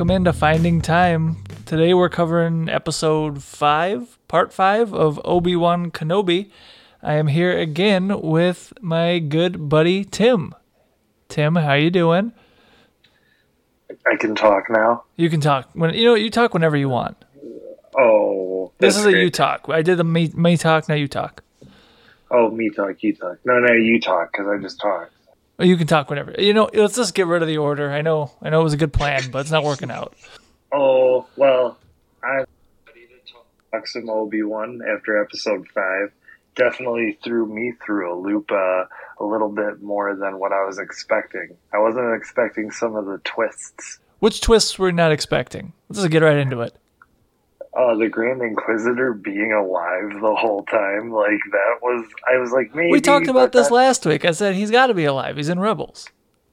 welcome into Finding Time. Today we're covering episode 5, part 5 of Obi-Wan Kenobi. I am here again with my good buddy Tim. Tim, how you doing? I can talk now. You can talk when you know you talk whenever you want. Oh, This is a you talk. I did the me, me talk, now you talk. Oh, me talk, you talk. No, no, you talk because I just talked. Or you can talk whenever. You know, let's just get rid of the order. I know I know it was a good plan, but it's not working out. Oh well, I'm ready to talk some Obi Wan after episode five. Definitely threw me through a loop uh, a little bit more than what I was expecting. I wasn't expecting some of the twists. Which twists we're not expecting? Let's just get right into it. Uh, the Grand Inquisitor being alive the whole time, like that was. I was like, maybe We talked about this last week. I said he's got to be alive. He's in Rebels.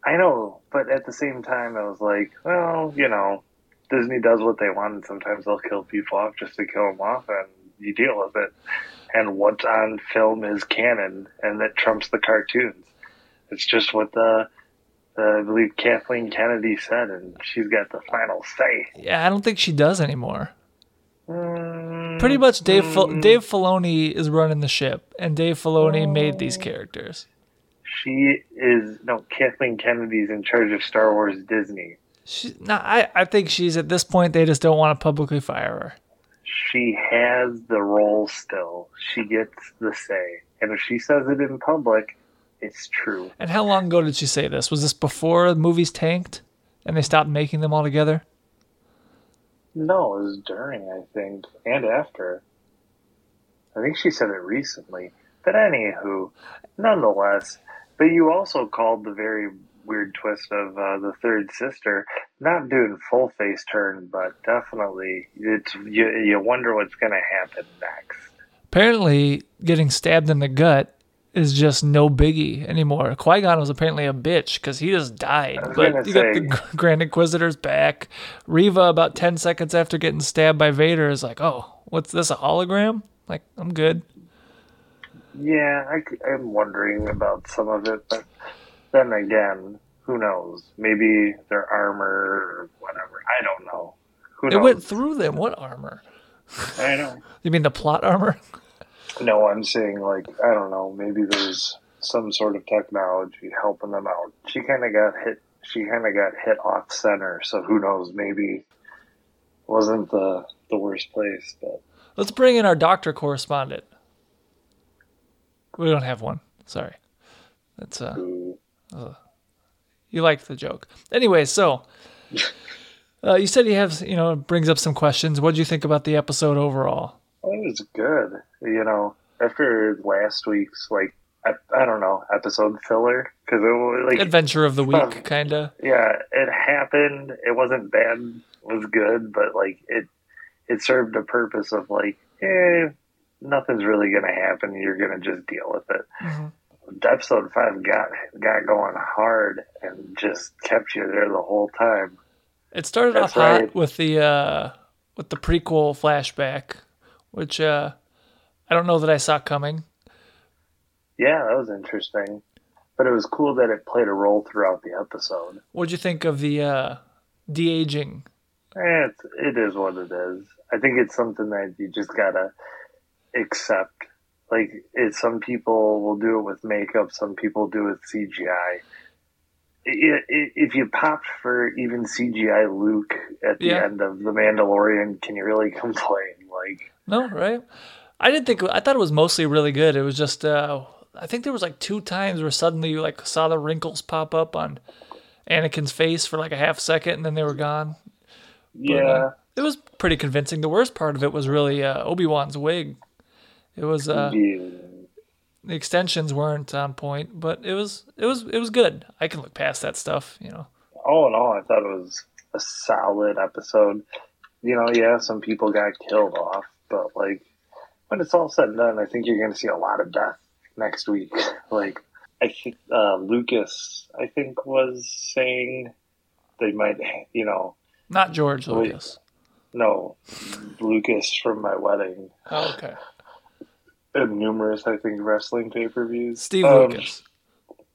I know, but at the same time, I was like, well, you know, Disney does what they want, and sometimes they'll kill people off just to kill them off, and you deal with it. And what's on film is canon, and that trumps the cartoons. It's just what the, the I believe Kathleen Kennedy said, and she's got the final say. Yeah, I don't think she does anymore. Mm, Pretty much, Dave Fil- Dave Filoni is running the ship, and Dave Filoni made these characters. She is no Kathleen Kennedy's in charge of Star Wars Disney. She, no, I I think she's at this point. They just don't want to publicly fire her. she has the role still. She gets the say. And if she says it in public, it's true. And how long ago did she say this? Was this before the movies tanked and they stopped making them altogether? No, it was during, I think, and after. I think she said it recently. But anywho, nonetheless, but you also called the very weird twist of uh, the third sister, not doing full face turn, but definitely it's you, you wonder what's going to happen next. Apparently, getting stabbed in the gut is just no biggie anymore. Qui Gon was apparently a bitch because he just died. But you got the Grand Inquisitor's back. Reva, about 10 seconds after getting stabbed by Vader, is like, oh, what's this, a hologram? Like, I'm good. Yeah, I, am wondering about some of it, but then again, who knows? Maybe their armor or whatever. I don't know. Who It knows? went through them. What armor? I know. You mean the plot armor? No, I'm saying like I don't know. Maybe there's some sort of technology helping them out. She kind of got hit. She kind of got hit off center, so who knows? Maybe wasn't the the worst place, but Let's bring in our doctor correspondent. We don't have one. Sorry. That's uh ooh, you liked the joke. Anyway, so uh, you said you have you know brings up some questions. What do you think about the episode overall? It was good. You know, after last week's like I, I don't know episode filler because it was like Adventure of the Fun. week, kinda. yeah, it happened. It wasn't bad. It was good, but like it, it served a purpose of like, eh, nothing's really gonna happen. You're gonna just deal with it. Mhm. Episode five got got going hard and just kept you there the whole time. It started That's off hot right. with the uh, with the prequel flashback, which uh, I don't know that I saw coming. Yeah, that was interesting, but it was cool that it played a role throughout the episode. What'd you think of the uh, de aging? Eh, it's, it is what it is. I think it's something that you just gotta accept. Like, it, some people will do it with makeup, some people do it with CGI. I- i- If you popped for even CGI Luke at the Yeah. end of The Mandalorian, can you really complain? Like, No, right? I didn't think. I thought it was mostly really good. It was just. Uh, I think there was like two times where suddenly you like saw the wrinkles pop up on Anakin's face for like a half second, and then they were gone. But, yeah, uh, it was pretty convincing. The worst part of it was really uh, Obi Wan's wig. It was uh, yeah. the extensions weren't on point, but it was it was it was good. I can look past that stuff, you know. all in all, I thought it was a solid episode. You know, yeah, some people got killed off, but like when it's all said and done, I think you're going to see a lot of death next week. like, I think uh, Lucas, I think, was saying they might, you know, Not George Wait. Lucas. no, Lucas from my wedding Oh, okay. and numerous, I think, wrestling pay per views. Steve Um, Lucas.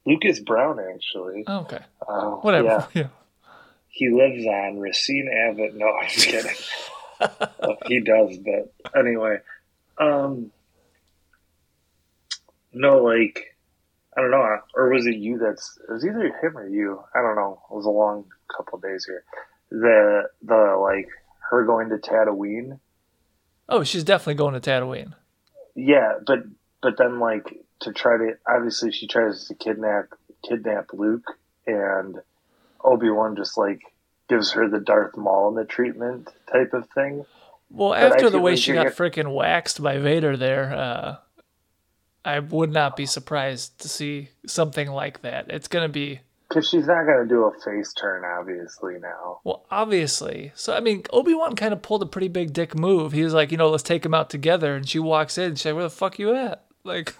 Lucas Brown, actually. Oh, okay. Uh, Whatever. Yeah, Yeah. he lives on Racine Avenue. No, I'm just kidding. Well, he does, but anyway. Um, no, like I don't know, or was it you? That's it was either him or you. I don't know. It was a long couple days here. The the like her going to Tatooine. Oh, she's definitely going to Tatooine. Yeah, but but then like to try to obviously she tries to kidnap kidnap Luke and Obi Wan just like gives her the Darth Maul in the treatment type of thing. Well, But after the way she got freaking waxed by Vader there, uh, I would not be surprised to see something like that. It's going to be, Because she's not going to do a face turn, obviously, now. well, obviously. So, I mean, Obi Wan kind of pulled a pretty big dick move. He was like, you know, let's take him out together. And she walks in. She's like, where the fuck you at? Like,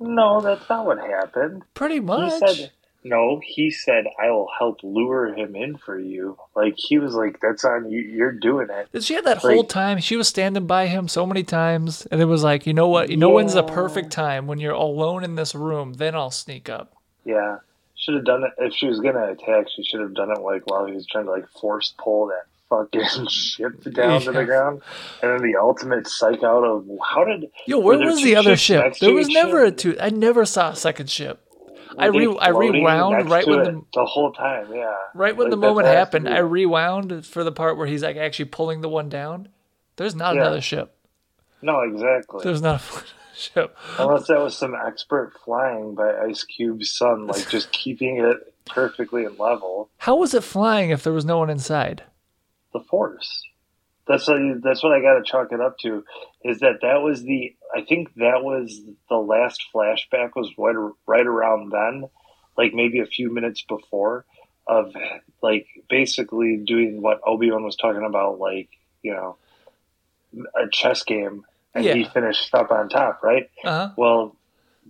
No, that's not what happened. pretty much. He said, no, he said, I will help lure him in for you. Like, he was like, that's on you. You're doing it. Did she had that Like- whole time? She was standing by him so many times, and it was like, you know what? You know when's the perfect time when you're alone in this room? Then I'll sneak up. Yeah. Should have done it. If she was going to attack, she should have done it, like, while he was trying to, like, force pull that fucking ship down to the ground. And then the ultimate psych out of, how did. Yo, where was the other ship? There was never a two. I never saw a second ship. I re I rewound right when the the whole time, yeah. right when Like, the moment happened. I rewound for the part where he's like actually pulling the one down. There's not Yeah. another ship. No, exactly. There's not a ship. Unless that was some expert flying by Ice Cube's son, like just keeping it perfectly level. How was it flying if there was no one inside? The Force. That's what that's what I got to chalk it up to. Is that that was the I think that was the last flashback was right, right around then, like maybe a few minutes before, of like basically doing what Obi Wan was talking about, like you know, a chess game, and he finished up on top, right? Uh huh. Well,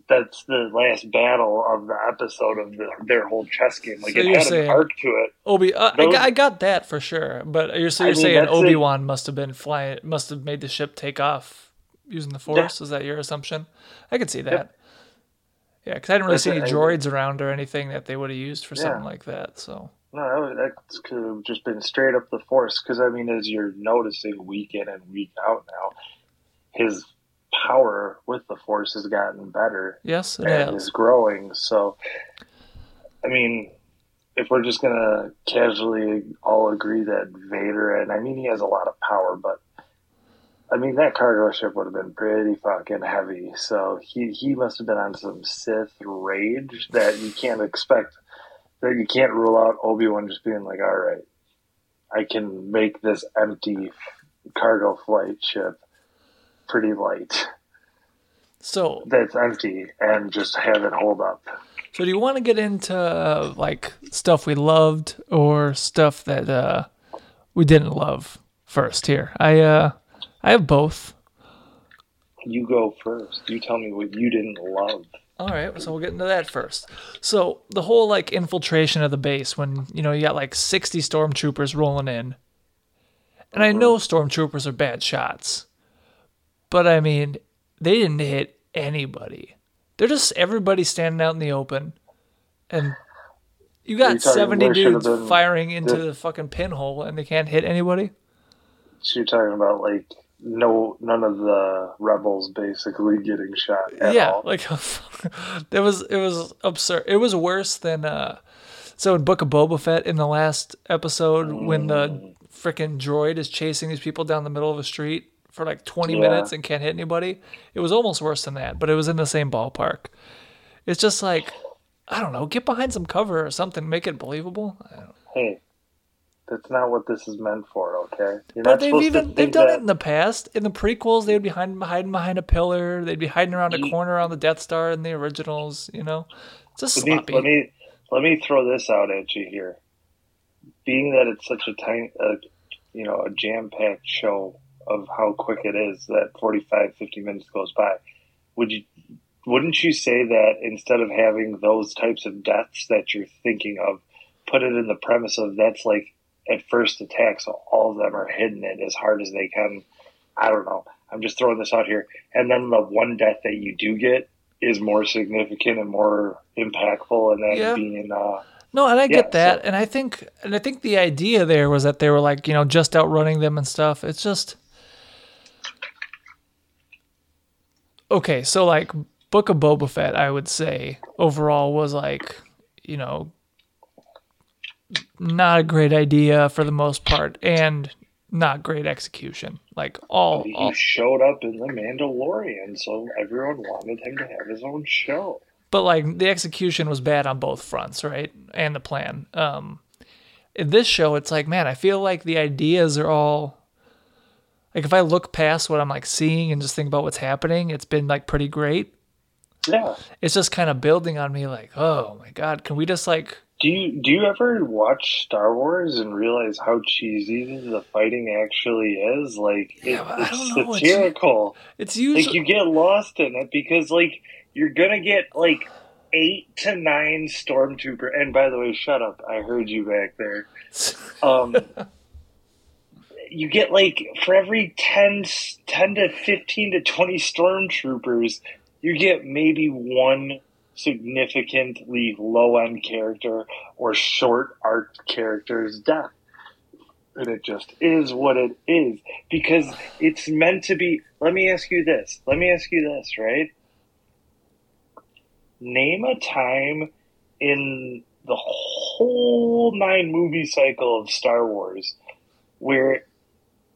that's the last battle of the episode of the, their whole chess game. Like So it had saying- an arc to it. Obi, uh, Those, I, got, I, got, that for sure. But you're, so you're I mean, saying Obi Wan must have been flying, must have made the ship take off using the Force. Is that your assumption? I could see that. Yeah, because I didn't really That's see any it. I- droids around or anything that they would have used for something like that. So No, that could have just been straight up the force. Because I mean, as you're noticing week in and week out now, his power with the force has gotten better yes, it and has. is growing. So, I mean, if we're just gonna casually all agree that Vader, and I mean, he has a lot of power, but I mean, that cargo ship would have been pretty fucking heavy. So he he must have been on some Sith rage that you can't expect. That you can't rule out Obi Wan just being like, all right, I can make this empty cargo flight ship pretty light. So That's empty and just have it hold up. So do you want to get into uh, like stuff we loved or stuff that uh, we didn't love first here? I uh, I have both. You go first. You tell me what you didn't love. All right, so we'll get into that first. So the whole like infiltration of the base when you know you got like 60 stormtroopers rolling in. And I know stormtroopers are bad shots. But I mean, they didn't hit anybody. They're just everybody standing out in the open and you got 70 dudes firing into the- the fucking pinhole and they can't hit anybody? So you're talking about like no none of the rebels basically getting shot at yeah, all. like it was it was absurd. It was worse than uh so in Book of Boba Fett in the last episode when the freaking droid is chasing these people down the middle of a street for like 20 Yeah. minutes and can't hit anybody. It was almost worse than that, but it was in the same ballpark. It's just like I don't know, get behind some cover or something, make it believable. I don't know. Hey, that's not what this is meant for. Okay, you're But they've even they've done that- it in the past. In the prequels, they would be hiding, hiding behind a pillar. They'd be hiding around a corner on the Death Star in the originals. You know, it's just Let me, sloppy. let me let me throw this out at you here. Being that it's such a tiny, uh, you know, a jam-packed show of how quick it is that 45, 50 minutes goes by, would you, wouldn't you say that instead of having those types of deaths that you're thinking of, put it in the premise of that's like at first attack, so all of them are hitting it as hard as they can. I don't know. I'm just throwing this out here. And then the one death that you do get is more significant and more impactful, and that Yeah. being uh, No, and I Yeah, get that, so- and I think, and I think the idea there was that they were like, you know, just outrunning them and stuff. It's just okay. So like, Book of Boba Fett, I would say overall was like, you know, not a great idea for the most part, and not great execution. Like all, He all showed up in The Mandalorian, so everyone wanted him to have his own show. but like the execution was bad on both fronts, right? And the plan. Um, in this show, it's like, man, I feel like the ideas are all like if I look past what I'm like seeing and just think about what's happening, it's been like pretty great. Yeah. It's just kind of building on me, like, oh my god, can we just like, Do you do you ever watch Star Wars and realize how cheesy the fighting actually is? Like it, don't it's know, it's- satirical. it's Like you get lost in it because like you're gonna get like eight to nine stormtrooper. And by the way, shut up! I heard you back there. Um, you get like for every 10, 10 to fifteen to twenty stormtroopers, you get maybe one significantly low end character or short arc character's death. And it just is what it is because it's meant to be. Let me ask you this. Let me ask you this, right? Name a time in the whole nine movie cycle of Star Wars where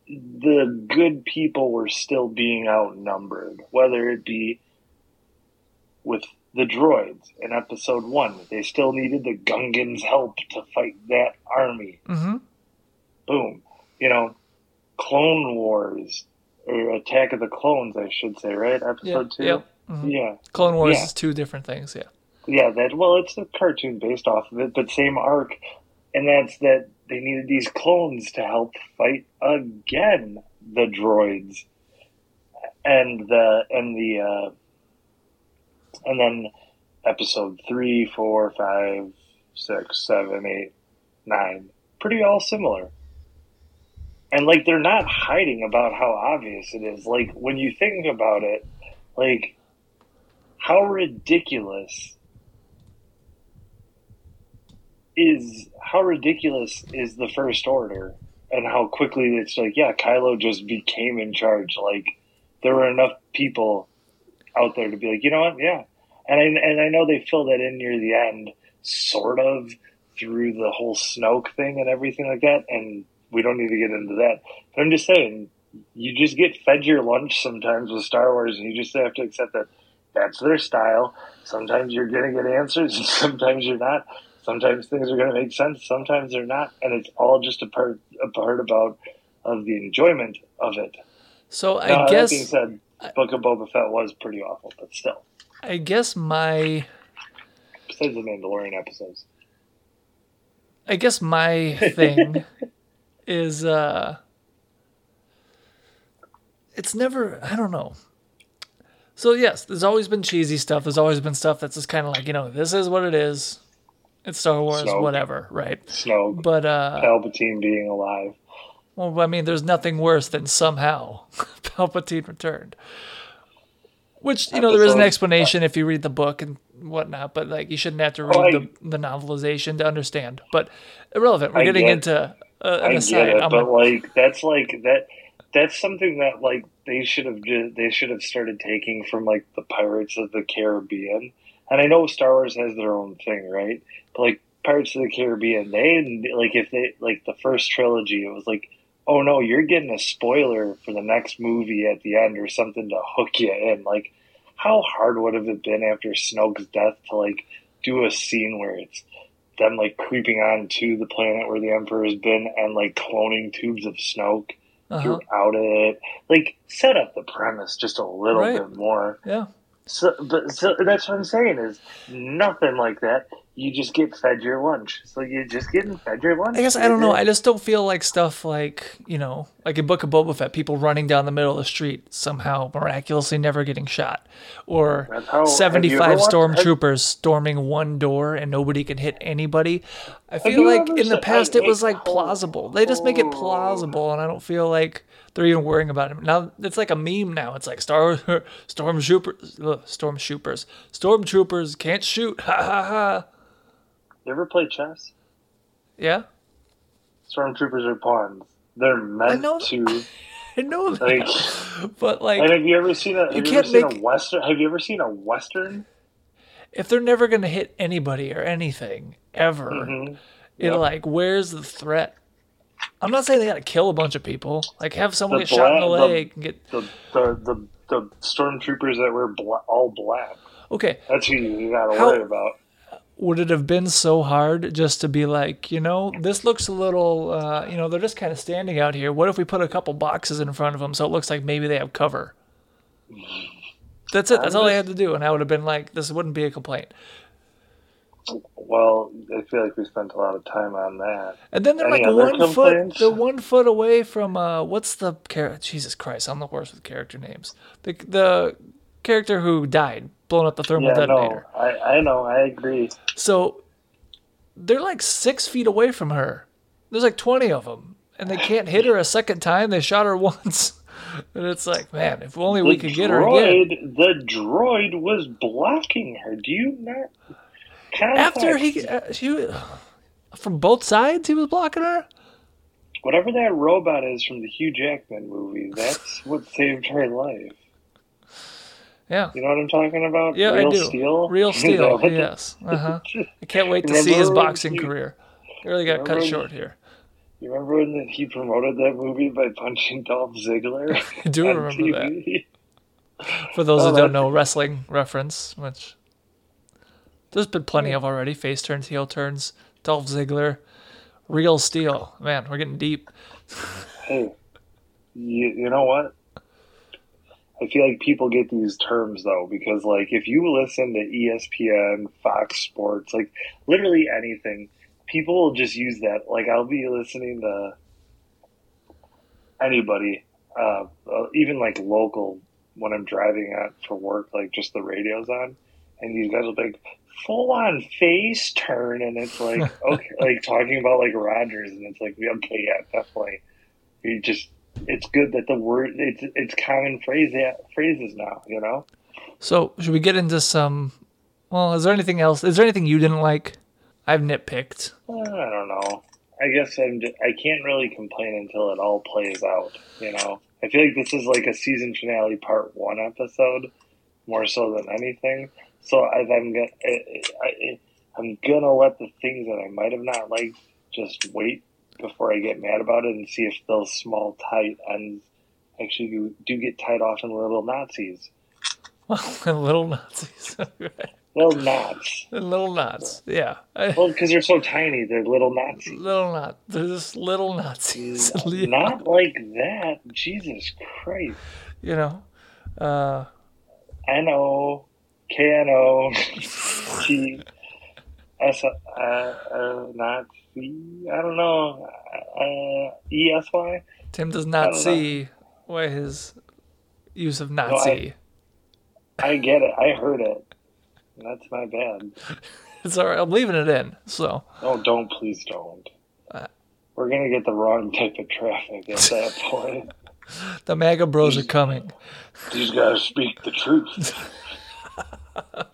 the good people were still being outnumbered, whether it be with the droids in episode one. They still needed the Gungans' help to fight that army. hmm Boom. You know, Clone Wars, or Attack of the Clones, I should say, right? yeah, Episode two? yep. mhm. Yeah. Clone Wars Yeah. is two different things. Yeah, Yeah, that well, it's a cartoon based off of it, but same arc, and that's that they needed these clones to help fight again the droids, and the and the uh, and then episode three, four, five, six, seven, eight, nine, pretty all similar. And like they're not hiding about how obvious it is. Like when you think about it, like how ridiculous is how ridiculous is the first order? And how quickly it's like yeah kylo just became in charge. Like there were enough people out there to be like you know what? Yeah. And i and i know they fill that in near the end sort of through the whole snoke thing and everything like that. And we don't need to get into that. But i'm just saying you just get fed your lunch sometimes with star wars and you just have to accept that that's their style. Sometimes you're going to get answers and sometimes you're not sometimes things are going to make sense sometimes they're not and it's all just a part a part about of the enjoyment of it so I now, guess that being said book of boba fett was pretty awful but still I guess my besides the mandalorian episodes I guess my thing is uh it's never I don't know. So yes, there's always been cheesy stuff. There's always been stuff that's just kind of like, you know, this is what it is. It's Star Wars, Snoke. whatever, right? snoke But uh palpatine being alive well, I mean, there's nothing worse than somehow Palpatine returned. Which, you know, there is an explanation if you read the book and whatnot, but like you shouldn't have to read Oh, I- the, the novelization to understand. But irrelevant. We're I getting get- into uh, an I aside. get it, I'm but a- like that's like that. That's something that like they should have they should have started taking from like the Pirates of the Caribbean. And I know Star Wars has their own thing, right? But like Pirates of the Caribbean, they like if they like the first trilogy, it was like, oh no, you're getting a spoiler for the next movie at the end or something to hook you in. Like, how hard would have it been after Snoke's death to like do a scene where it's them like creeping on to the planet where the Emperor has been and like cloning tubes of Snoke uh-huh. throughout it. Like set up the premise just a little Right. bit more. Yeah. So, but so that's what I'm saying is nothing like that. You just get fed your lunch. So you're just getting fed your lunch. I guess I don't know. I just don't feel like stuff like you know, like in Book of Boba Fett, people running down the middle of the street somehow miraculously never getting shot, or how- seventy-five stormtroopers storming one door and nobody can hit anybody. I feel like in the past it was like plausible. They just make it plausible, and I don't feel like they're even worrying about it. Now it's like a meme. Now it's like Star Stormtroopers, ugh, Stormtroopers, Stormtroopers can't shoot. Ha ha ha. You ever play chess? Yeah, Stormtroopers are pawns. They're meant I know- to. I know that, Like, but like, and have you ever seen a? Have you, ever seen make- a western? Have you ever seen a western? If they're never gonna hit anybody or anything ever, Mhm. it like where's the threat? I'm not saying they gotta kill a bunch of people. Like have someone The get shot in the the- leg and get The the the, the stormtroopers that were bla- all black. okay. That's who you, you gotta worry about. would it have been so hard just to be like, you know, this looks a little, uh, you know, they're just kind of standing out here. What if we put a couple boxes in front of them so it looks like maybe they have cover? That's it. That's all I had to do, and I would have been like, this wouldn't be a complaint. Well, I feel like we spent a lot of time on that. And then they're Any like one foot, they're one foot away from uh, what's the character? Jesus Christ, I'm the worst with character names. The the character who died, blowing up the thermal Yeah, detonator. no, I, I know, I agree. So they're like six feet away from her. There's like 20 of them, and they can't hit her a second time. They shot her once. And it's like, man, if only we The could get her again. the droid was blocking her. Do you not? After he, uh, she, from both sides, he was blocking her. whatever that robot is from the Hugh Jackman movie, that's what saved her life. Yeah, You know what I'm talking about? yeah, Real I do. Steel. Real steel. yes. Uh huh. I can't wait to see his boxing career. He really got cut short here. You remember when he promoted that movie by punching Dolph Ziggler? I do remember that. For those Oh, who don't know, wrestling reference, which there's been plenty of already. Face turns, heel turns, Dolph Ziggler, real steel. Man, we're getting deep. Hey, you, you know what? I feel like people get these terms though because like if you listen to ESPN, Fox Sports, like literally anything, people will just use that. Like I'll be listening to anybody, uh, uh, even like local when I'm driving out for work, like just the radio's on, and these guys will be like full on face turn, and it's like okay, like talking about like Rogers, and it's like okay, yeah, definitely. You just it's good that the word it's it's common phrase phrases now, you know. So, should we get into some? Well, is there anything else? Is there anything you didn't like? I've nitpicked. Uh, I don't know. I guess I'm just, I can't really complain until it all plays out. You know, I feel like this is like a season finale part one episode, more so than anything. So I, I'm gonna I, I, I'm gonna let the things that I might have not liked just wait before I get mad about it and see if those small tight ends actually do, do get tied off in little Nazis, little Nazis. little knots. little knots. Yeah. Well, because they're so tiny, they're little Nazis. little knot. They're just little Nazis. Yeah. Not like that. Jesus Christ. You know. Uh, N O K N O T S uh, uh, not C. I don't know. Uh, E S Y. Tim does not don't know. see why his use of Nazi. I get it. I heard it. That's my bad. It's all right. I'm leaving it in. So No, don't. Please don't. Uh. We're gonna get the wrong type of traffic at that point. the MAGA bros are coming. These guys speak the truth.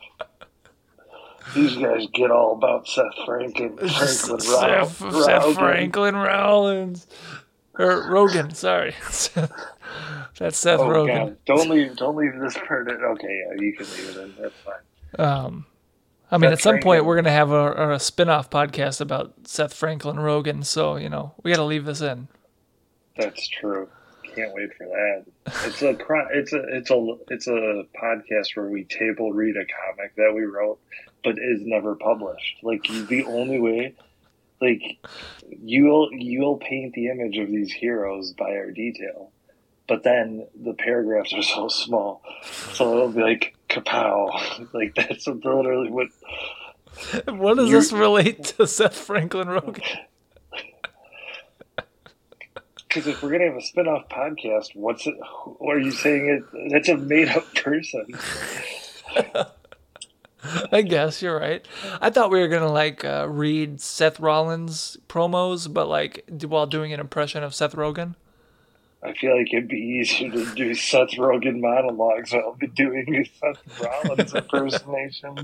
These guys get all about Seth Franklin, Franklin Rollins. Seth, Seth Franklin Rollins. Or Rogan, sorry. That's Seth Oh Rogan. God! Don't leave! Don't leave this part. in. Okay, yeah, you can leave it in. That's fine. Um, I mean, at some point, we're going to have a, a spin off podcast about Seth Franklin Rogan. So, you know, we got to leave this in. That's true. Can't wait for that. It's a it's a it's a it's a podcast where we table read a comic that we wrote, but is never published. Like the only way, like you'll you'll paint the image of these heroes by our detail, but then the paragraphs are so small, so it'll be like kapow. Like that's literally what What does this relate to Seth Franklin Rogen? Because if we're gonna have a spin-off podcast, what's it? Are you saying? It that's a made-up person. I guess you're right. I thought we were to like uh, read Seth Rollins promos, but like while doing an impression of Seth Rogan. I feel like it'd be easier to do Seth Rogen monologues while I'll be doing Seth Rollins impersonation.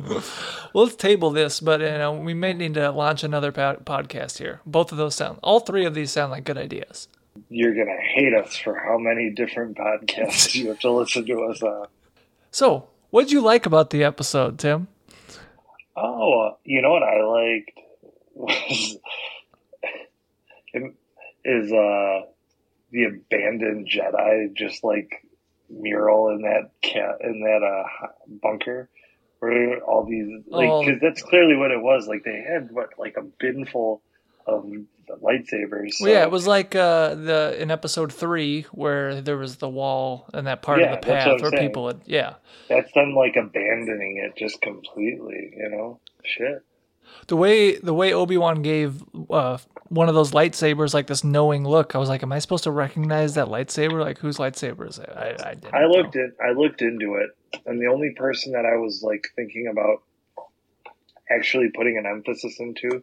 Well, let's table this, but you know we may need to launch another pod- podcast here. Both of those sound, all three of these sound like good ideas. You're gonna hate us for how many different podcasts you have to listen to us on. So, what did you like about the episode, Tim? Oh, you know what I liked was is uh the abandoned Jedi just like mural in that cat in that uh bunker where all these like Oh. because that's clearly what it was like they had what like a bin full of lightsabers Well, yeah, it was like uh, the in episode three where there was the wall and that part Yeah, of the path where saying. people had, yeah. that's them like abandoning it just completely you know shit The way the way Obi Wan gave uh, one of those lightsabers like this knowing look, I was like, "Am I supposed to recognize that lightsaber? Like, whose lightsaber is it?" I, I didn't. I looked know. in, I looked into it, and the only person that I was like thinking about actually putting an emphasis into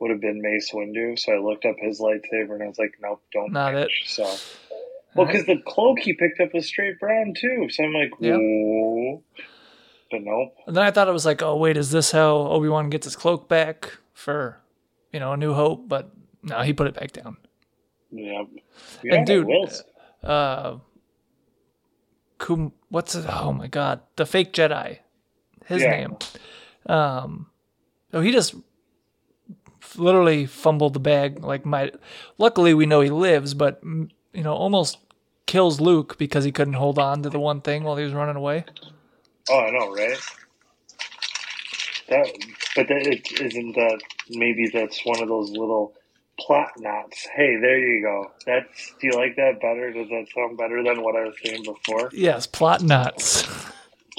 would have been Mace Windu. So I looked up his lightsaber, and I was like, nope, don't Not match. So, well, because the cloak he picked up was straight brown too. So I'm like, Yeah. But nope. And then I thought it was like, "Oh wait, is this how Obi Wan gets his cloak back for, you know, A New Hope?" But no, he put it back down. Yep. Yeah, And dude, uh Kum what's it oh my god the fake jedi his Yeah. name um oh he just literally fumbled the bag like my luckily we know he lives but you know almost kills luke because he couldn't hold on to the one thing while he was running away Oh, I know, right? That, but that it isn't that. Maybe that's one of those little plot knots. Hey, there you go. That's. Do you like that better? Does that sound better than what I was saying before? yes plot knots.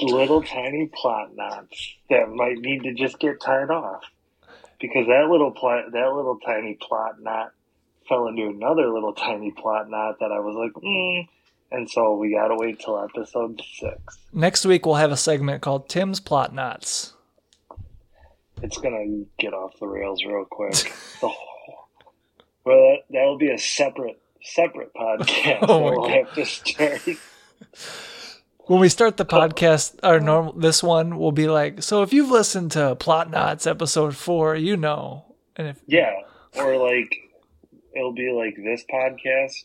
Little tiny plot knots that might need to just get tied off, because that little plot, that little tiny plot knot, fell into another little tiny plot knot that I was like, mm. And so we gotta wait till episode six. next week we'll have a segment called tim's plot knots it's gonna get off the rails real quick. Well, that, that'll be a separate separate podcast. Oh my we'll God. have to start. when we start the podcast, our normal this one will be like, so if you've listened to Plot Knots episode four, you know, and if Yeah, or like it'll be like this podcast.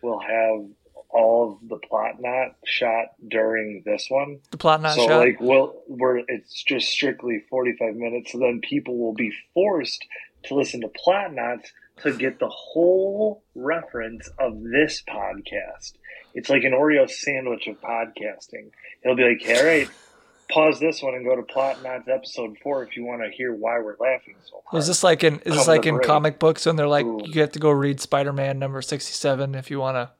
We'll have all of the plot knot shot during this one. the Plot Knot so shot, like we'll we're it's just strictly forty five minutes. So then people will be forced to listen to plot knots to get the whole reference of this podcast. It's like an Oreo sandwich of podcasting. It'll be like, all right, pause this one and go to plot knots episode four if you want to hear why we're laughing so hard. is this like in is this like in break. comic books when they're like Ooh. you have to go read Spider Man number sixty seven if you want to?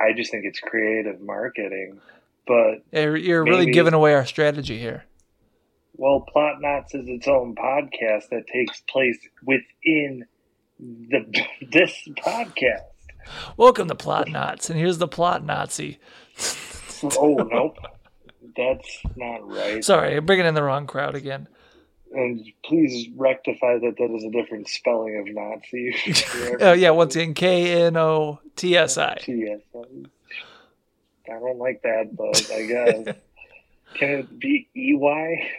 I just think it's creative marketing. But You're, you're really giving away our strategy here. well, Plot Knots is its own podcast that takes place within the this podcast. Welcome to Plot Knots, and here's the Plot Nazi. Oh nope, that's not right. Sorry, I'm bringing in the wrong crowd again. And please rectify that that is a different spelling of Nazi. Oh yeah, once again, K N O T S I. Yes, I don't like that, but I guess. Can it be E Y?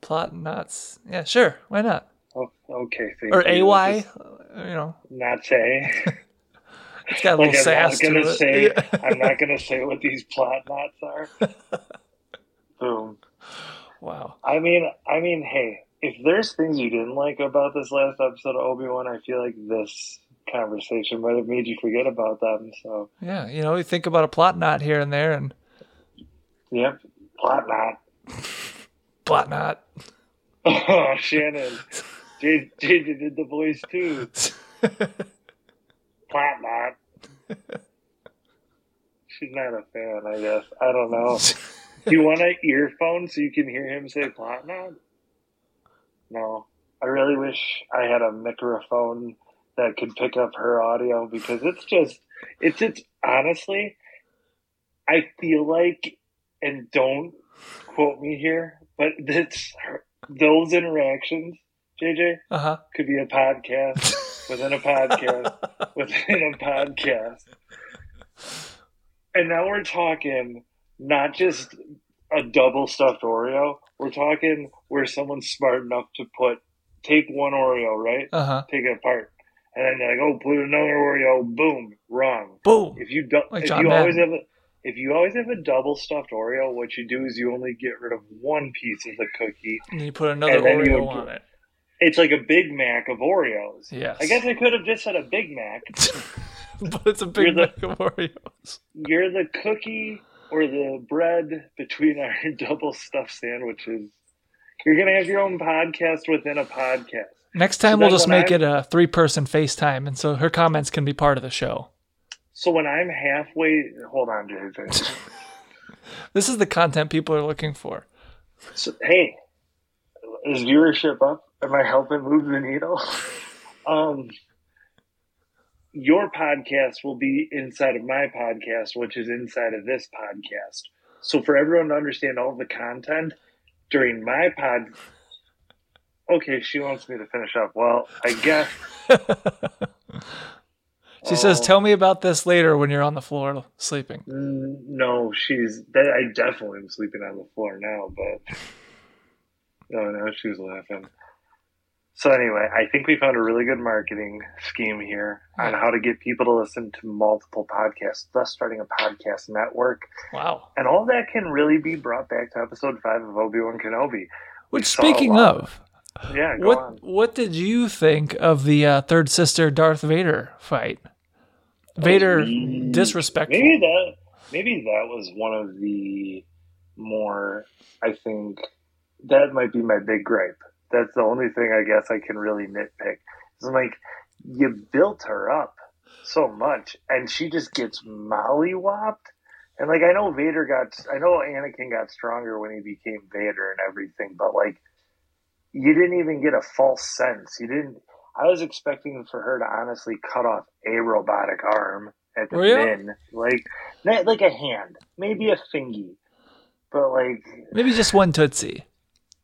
Plot Knots. Yeah, sure. Why not? Oh, okay, thank Or. A Y. You know, Not say. it's got a Like little I'm not sass to it. say. I'm not gonna say what these plot knots are. Wow. I mean, I mean, hey, if there's things you didn't like about this last episode of Obi Wan, I feel like this conversation might have made you forget about them. So, Yeah, you know, you think about a plot knot here and there, and yep, plot knot. plot knot. Oh, Shannon. JJ did the voice too. Plot knot. She's not a fan, I guess. I don't know. Do you want an earphone so you can hear him say plot knot? No. I really wish I had a microphone that could pick up her audio because it's just, it's, it's honestly, I feel like, and don't quote me here, but it's those interactions, JJ, Uh huh. could be a podcast within a podcast, within a podcast. And now we're talking not just a double stuffed Oreo. We're talking where someone's smart enough to put take one Oreo, right? Uh huh. Take it apart. And then they're like, oh, put another Oreo, boom, wrong. Boom. If you do, Like if John you always have a if you always have a double stuffed Oreo, what you do is you only get rid of one piece of the cookie. And you put another And then you Oreo would on it. It's like a Big Mac of Oreos. Yes. I guess I could have just said a Big Mac. but it's a big You're the- Mac of Oreos. You're the cookie or the bread between our double stuffed sandwiches. You're gonna have your own podcast within a podcast. Next time So we'll just make I'm- it a three person FaceTime, and so her comments can be part of the show. So when I'm halfway, hold on, JJ. This is the content people are looking for. So, hey, is viewership up? Am I helping move the needle? um, your podcast will be inside of my podcast, which is inside of this podcast. So for everyone to understand all the content during my pod. Okay, she wants me to finish up. Well, I guess. She says, Oh. "Tell me about this later when you're on the floor sleeping." Mm, No, she's. I definitely am sleeping on the floor now, but no, no, she was laughing. So anyway, I think we found a really good marketing scheme here on how to get people to listen to multiple podcasts, thus starting a podcast network, Wow. and all that can really be brought back to episode five of Obi Wan Kenobi. Which, speaking of, Yeah, what on. what did you think of the uh, third sister Darth Vader fight? Vader Mm, disrespectful. Maybe that maybe that was one of the more I think that might be my big gripe. That's the only thing I guess I can really nitpick. It's like you built her up so much and she just gets mollywopped. And like I know Vader got I know Anakin got stronger when he became Vader and everything, but like you didn't even get a false sense. You didn't I was expecting for her to honestly cut off a robotic arm at the oh, you? bin, like not like a hand, maybe a fingy, but like Maybe just one tootsie.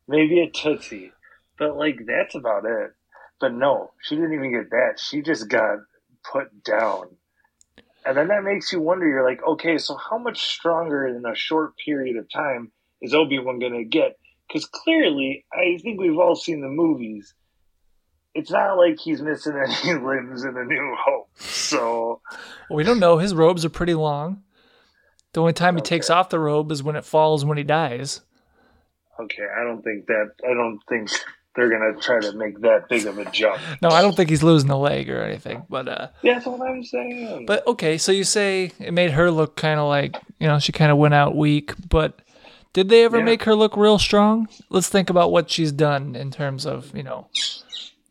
maybe a tootsie, but like that's about it. But no, she didn't even get that. She just got put down, and then that makes you wonder. You're like, okay, so how much stronger in a short period of time is Obi Wan gonna get? Because clearly, I think we've all seen the movies. It's not like he's missing any limbs in A New Hope. So Well, we don't know. His robes are pretty long. The only time he takes off the robe is when it falls when he dies. okay, I don't think that. I don't think they're gonna try to make that big of a jump. No, I don't think he's losing a leg or anything. But uh, yeah, That's what I'm saying. but okay. So you say it made her look kind of like you know she kind of went out weak. But did they ever Yeah. make her look real strong? Let's think about what she's done in terms of you know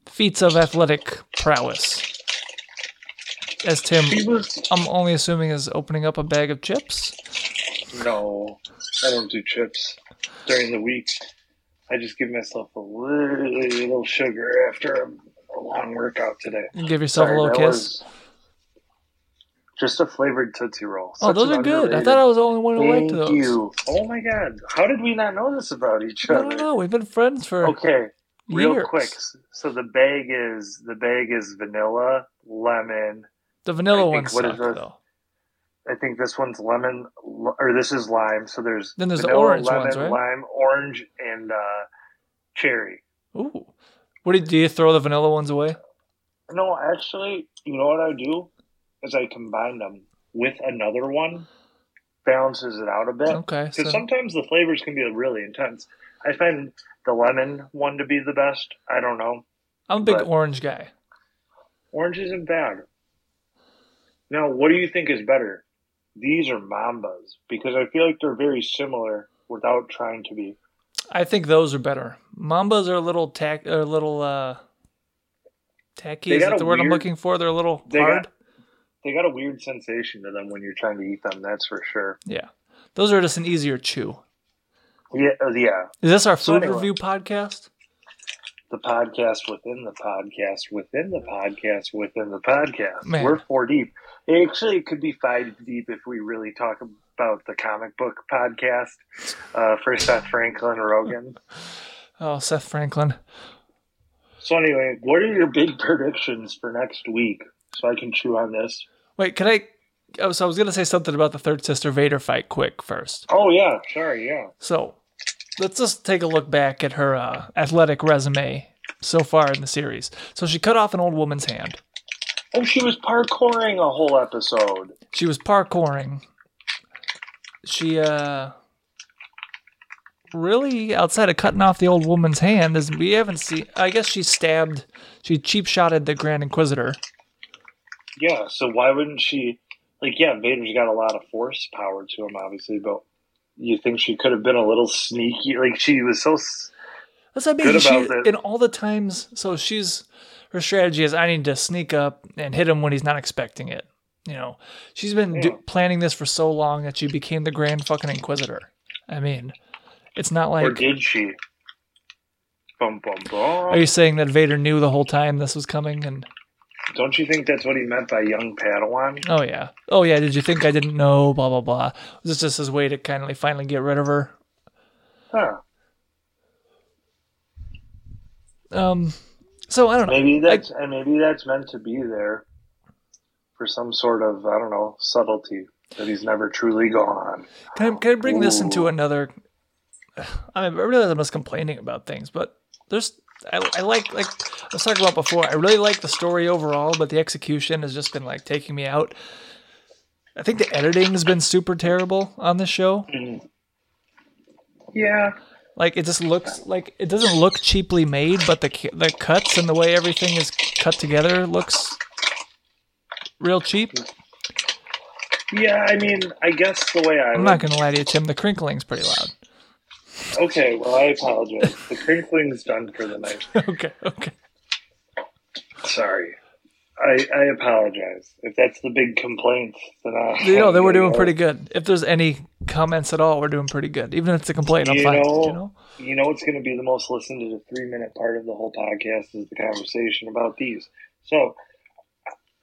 feats of athletic prowess. As Tim, was I'm only assuming is opening up a bag of chips. No, I don't do chips during the week. I just give myself a little, little sugar after a, a long workout today. You give yourself Sorry, a little kiss. Just a flavored Tootsie Roll. Oh, Such those are good. I thought I was the only one who liked those. Thank you. Oh my god. How did we not know this about each other? I don't know. We've been friends for Okay, real years. quick. So the bag is the bag is vanilla, lemon. The vanilla ones what is suck, though. I think this one's lemon, or this is lime. So there's Then there's the orange lemon, ones, right? lime, orange, and uh, cherry. Ooh. What do you, do you throw the vanilla ones away? No, actually, you know what I do is I combine them with another one, balances it out a bit. Okay. Because So, sometimes the flavors can be really intense. I find the lemon one to be the best. I don't know. I'm a big orange guy. Orange isn't bad. Now, what do you think is better? These are Mambas because I feel like they're very similar without trying to be. I think those are better. Mambas are a little tack, are a little uh, tacky. Is that the word I'm weird- looking for? They're a little They hard. got- They got a weird sensation to them when you're trying to eat them. That's for sure. yeah. Those are just an easier chew. Yeah, uh, yeah. Is this our So food anyway. review podcast? the podcast within the podcast within the podcast within the podcast. Man. We're four deep. Actually, it could be five deep if we really talk about the comic book podcast uh, for Seth Franklin Rogan. Oh, Seth Franklin. So anyway, what are your big predictions for next week? So I can chew on this. Wait, can I? Oh, so I was gonna say something about the third sister Vader fight quick first. Oh yeah, sorry, yeah. So let's just take a look back at her uh, athletic resume so far in the series. So she cut off an old woman's hand. Oh, she was parkouring a whole episode. She was parkouring. She uh really outside of cutting off the old woman's hand is we haven't seen I guess she stabbed she cheap shotted the Grand Inquisitor. Yeah, so why wouldn't she? Like, yeah, Vader's got a lot of force power to him, obviously, but you think she could have been a little sneaky? Like, she was so. That's I mean. She, in all the times, so she's her strategy is I need to sneak up and hit him when he's not expecting it. You know, she's been do, planning this for so long that she became the Grand fucking Inquisitor. I mean, it's not like. or did she? Bum, bum, bum. Are you saying that Vader knew the whole time this was coming? And Don't you think that's what he meant by young Padawan? oh yeah, oh yeah. Did you think I didn't know? Blah blah blah. Was this just his way to kind of like finally get rid of her? Huh. Um. So I don't know. Maybe that's and maybe that's meant to be there for some sort of I don't know subtlety that he's never truly gone. Can I, can I bring this into another? I mean, I realize I'm just complaining about things, but there's I, I like like I was talking about before. I really like the story overall, but the execution has just been like taking me out. I think the editing has been super terrible on this show. Mm. Yeah, Like it just looks like it doesn't look cheaply made, but the the cuts and the way everything is cut together looks real cheap. yeah. I mean, I guess the way I I'm would- not gonna lie to you, Tim. The crinkling's pretty loud. Okay, well, I apologize. The crinkling's done for the night. okay, okay. Sorry. I, I apologize. If that's the big complaint, then I. You know, then we're doing pretty good. If there's any comments at all, we're doing pretty good. Even if it's a complaint, I'm You fine. know- you know? You know what's going to be the most listened to the three minute part of the whole podcast is the conversation about these. So,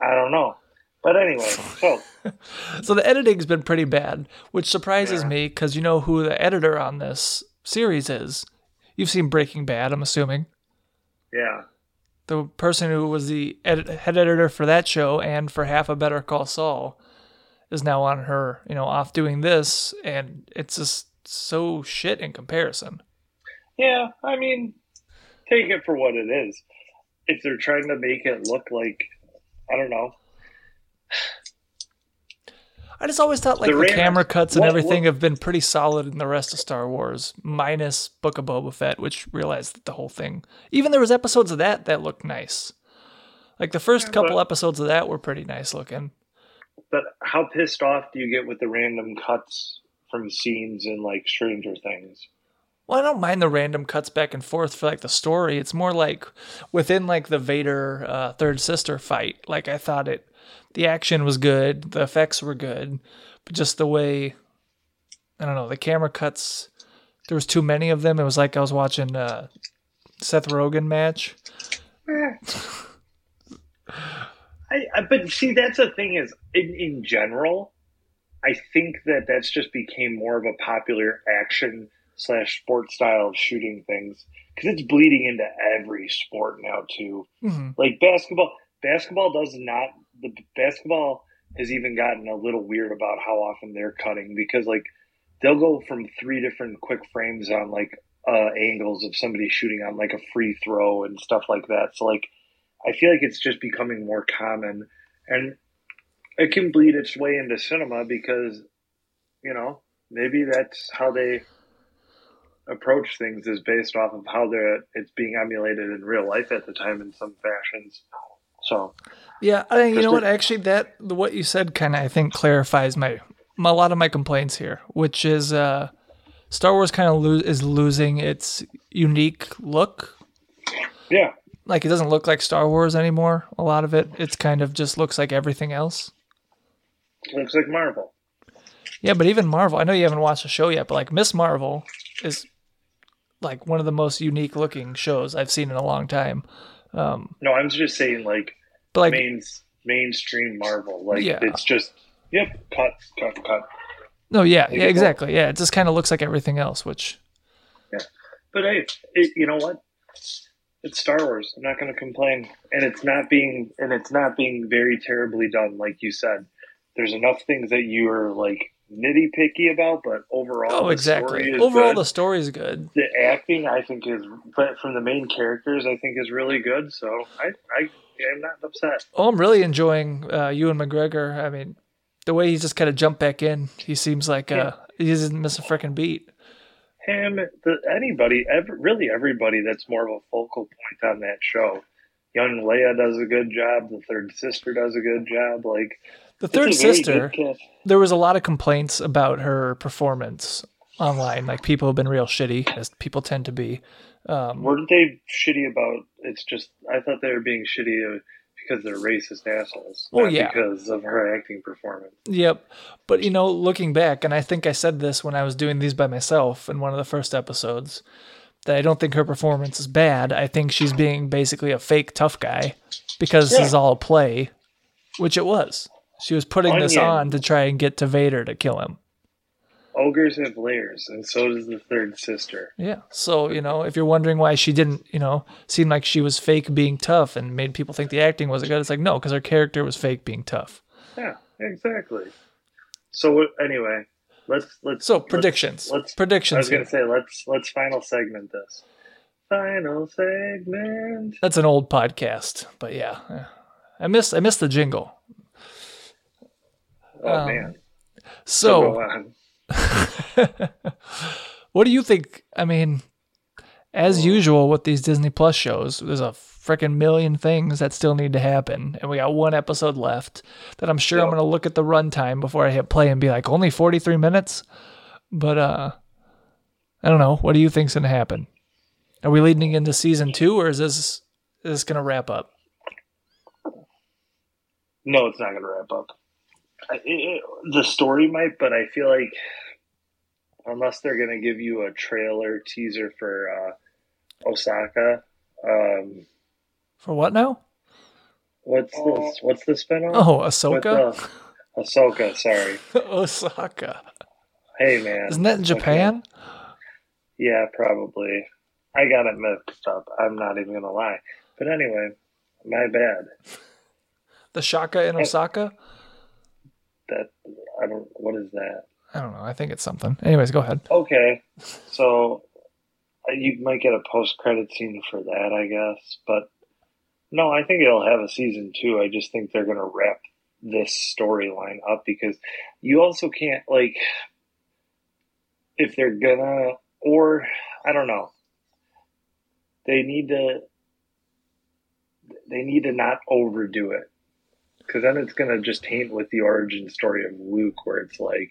I don't know. But anyway, so, So the editing's been pretty bad, which surprises Yeah. me because you know who the editor on this series is. You've seen Breaking Bad, I'm assuming. yeah. The person who was the edit- head editor for that show and for half a Better Call Saul is now on her, you know, off doing this, and it's just so shit in comparison. Yeah, I mean, take it for what it is. If they're trying to make it look like, I don't know, I just always thought like The the, camera cuts and what- everything what- have been pretty solid in the rest of Star Wars, minus Book of Boba Fett, which realized that the whole thing. Even there was episodes of that that looked nice. Like the first Yeah, couple but- episodes of that were pretty nice looking. But how pissed off do you get with the random cuts from scenes in like Stranger Things? Well, I don't mind the random cuts back and forth for like the story. It's more like within like the Vader uh, third sister fight. Like I thought it, the action was good, the effects were good, but just the way, I don't know, the camera cuts. There was too many of them. It was like I was watching uh, Seth Rogen match. I, I but see that's the thing is in, in general, I think that that's just became more of a popular action slash sport style of shooting things because it's bleeding into every sport now too. hmm Like basketball, basketball does not. The basketball has even gotten a little weird about how often they're cutting because like they'll go from three different quick frames on like uh, angles of somebody shooting on like a free throw and stuff like that. So like I feel like it's just becoming more common and it can bleed its way into cinema because you know maybe that's how they approach things is based off of how they're it's being emulated in real life at the time in some fashions. So Yeah, I think you know what? Actually, that what you said kind of I think clarifies my, my a lot of my complaints here, which is uh, Star Wars kind of lo- is losing its unique look. yeah, Like it doesn't look like Star Wars anymore. A lot of it, it's kind of just looks like everything else. looks like Marvel. Yeah, but even Marvel, I know you haven't watched the show yet, but like Miss Marvel is like one of the most unique looking shows I've seen in a long time. Um, No, I'm just saying like, but like, main mainstream Marvel. Like Yeah. it's just yep, cut, cut, cut. no, yeah, yeah, exactly. Yeah, it just kind of looks like everything else, which Yeah, But hey, it, you know what? It's Star Wars. I'm not going to complain, and it's not being and it's not being very terribly done, like you said. There's enough things that you are like nitty picky about, but overall, Oh, the exactly. story is Overall, good. the is good. the acting I think is, but from the main characters, I think is really good. So I, I I'm not upset. Oh, I'm really enjoying uh, Ewan McGregor. I mean, the way he just kind of jumped back in, he seems like uh, he doesn't miss a freaking beat. Him, the, anybody, every, really everybody that's more of a focal point on that show. Young Leia does a good job. The third sister does a good job. Like The third sister, there was a lot of complaints about her performance online. Like people have been real shitty, as people tend to be. Um, Weren't they shitty about? It's just I thought they were being shitty uh, because they're racist assholes. Not yeah. because of her acting performance. Yep. But you know, looking back, and I think I said this when I was doing these by myself in one of the first episodes, that I don't think her performance is bad. I think she's being basically a fake tough guy because this is all a play, which it was. She was putting this on to try and get to Vader to kill him. Ogres have layers, and so does the third sister. Yeah. So, you know, if you're wondering why she didn't, you know, seem like she was fake being tough and made people think the acting wasn't good, it's like, no, because her character was fake being tough. Yeah, exactly. So anyway, let's let's So, predictions. let's- predictions. Let's, predictions. I was gonna say let's let's final segment this. Final segment. That's an old podcast, but yeah. I miss I miss the jingle. Oh Um, man. So, on. what do you think? I mean, as usual with these Disney Plus shows, there's a freaking million things that still need to happen, and we got one episode left. That I'm sure I'm gonna look at the runtime before I hit play and be like, only 43 minutes. But uh, I don't know. What do you think's gonna happen? Are we leading into season two, or is this is this gonna wrap up? No, it's not gonna wrap up. I, it, it- the story might, but I feel like unless they're gonna give you a trailer teaser for uh, Osaka, um, For what now? what's this? What's the spinoff? Oh, With, Ahsoka. uh, Ahsoka, sorry. Osaka. Hey man, Isn't that in Japan? Yeah, probably. I got it mixed up. I'm not even gonna lie. But anyway, my bad. The Shaka in Osaka? That I don't. What is that? I don't know. I think it's something. Anyways, go ahead. Okay, so you might get a post credit scene for that, I guess. But no, I think it'll have a season two. I just think they're gonna wrap this storyline up because you also can't like if they're gonna or I don't know. They need to they need to not overdo it because then it's gonna just taint with the origin story of Luke, where it's like,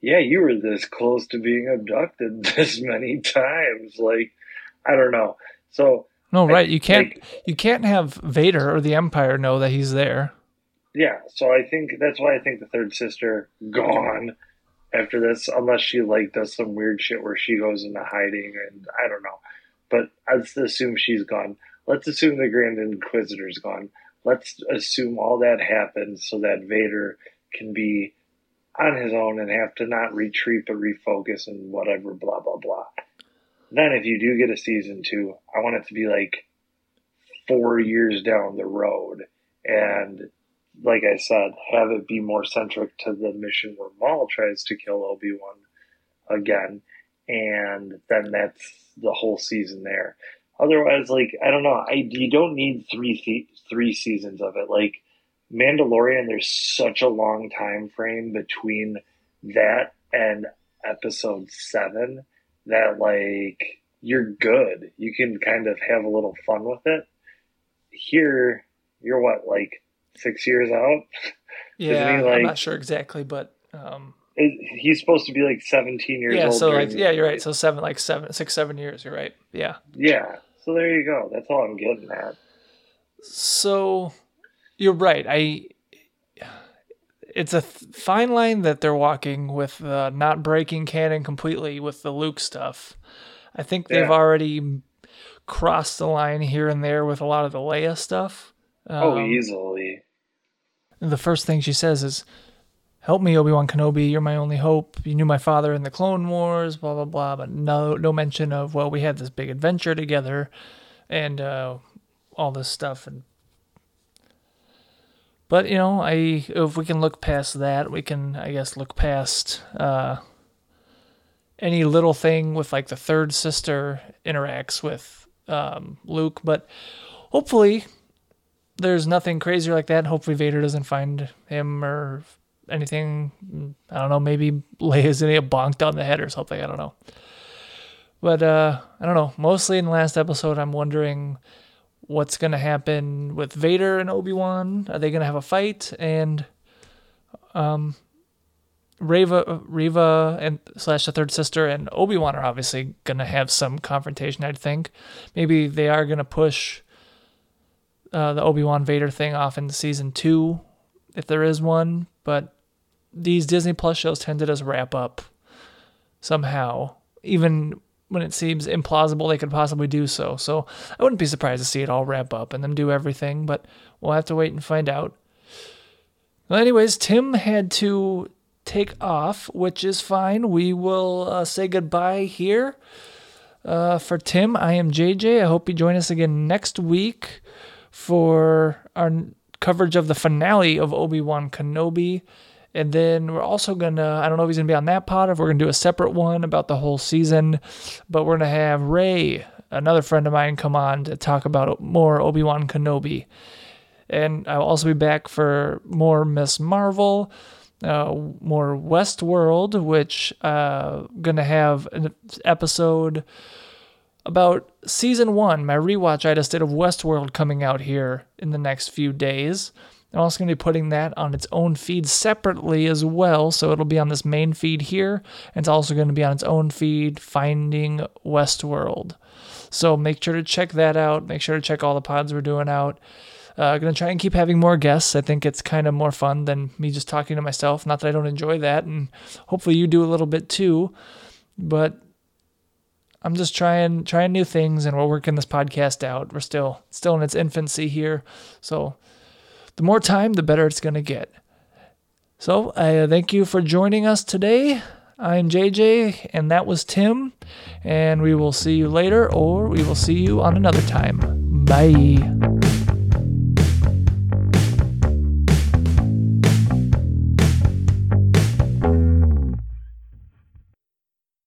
yeah, you were this close to being abducted this many times. Like, I don't know. So No, right. You can't like, you can't have Vader or the Empire know that he's there. yeah, so I think that's why I think the third sister gone after this, unless she like does some weird shit where she goes into hiding and I don't know. But let's assume she's gone. Let's assume the Grand Inquisitor's gone. Let's assume all that happens so that Vader can be on his own and have to not retreat but refocus and whatever, blah blah blah. Then if you do get a season two, I want it to be like four years down the road and like I said, have it be more centric to the mission where Maul tries to kill Obi Wan again, and then that's the whole season there. Otherwise, like I don't know, I you don't need three se- three seasons of it. Like Mandalorian, there's such a long time frame between that and episode seven that like you're good. You can kind of have a little fun with it. Here, you're what like six years out. Yeah, he, I'm not sure exactly, but um, he's supposed to be like 17 years yeah. old. So like, yeah, you're right. So seven, like seven, six, seven years. You're right. Yeah. Yeah. So there you go. That's all I'm getting at. So you're right. I. It's a th- fine line that they're walking with uh, not breaking canon completely with the Luke stuff. I think they've Yeah. already crossed the line here and there with a lot of the Leia stuff. oh, Um, easily. the first thing she says is, "Help me, Obi Wan Kenobi. You're my only hope. You knew my father in the Clone Wars. Blah blah blah." But no, no mention of well, we had this big adventure together. and uh, all this stuff and but you know i if we can look past that we can i guess look past uh, any little thing with like the third sister interacts with um, luke but hopefully there's nothing crazy like that hopefully vader doesn't find him or anything i don't know maybe get bonked on the head or something i don't know but uh, I don't know. Mostly in the last episode, I'm wondering what's gonna happen with Vader and Obi Wan. Are they gonna have a fight? And um, Reva, Reva, and slash the third sister and Obi Wan are obviously gonna have some confrontation. I think maybe they are gonna push uh, the Obi Wan Vader thing off in season two, if there is one. But these Disney Plus shows tend to just wrap up somehow, even when it seems implausible they could possibly do so. So I wouldn't be surprised to see it all wrap up and them do everything, but we'll have to wait and find out. Well, anyways, Tim had to take off, which is fine. We will uh, say goodbye here. Uh, for Tim, I am JJ. I hope you join us again next week for our coverage of the finale of Obi Wan Kenobi. And then we're also going to, I don't know if he's going to be on that pod, or if we're going to do a separate one about the whole season, but we're going to have Ray, another friend of mine, come on to talk about more Obi Wan Kenobi. And I'll also be back for more Miss Marvel, uh, more Westworld, which uh, going to have an episode about season one, my rewatch I just did of Westworld coming out here in the next few days. I'm also going to be putting that on its own feed separately as well. So it'll be on this main feed here. And it's also going to be on its own feed, Finding Westworld. So make sure to check that out. Make sure to check all the pods we're doing out. Uh, going to try and keep having more guests. I think it's kind of more fun than me just talking to myself. Not that I don't enjoy that. And hopefully you do a little bit too. But I'm just trying trying new things and we're working this podcast out. We're still still in its infancy here. So the more time, the better it's going to get. So I uh, thank you for joining us today. I'm JJ, and that was Tim, and we will see you later, or we will see you on another time. Bye.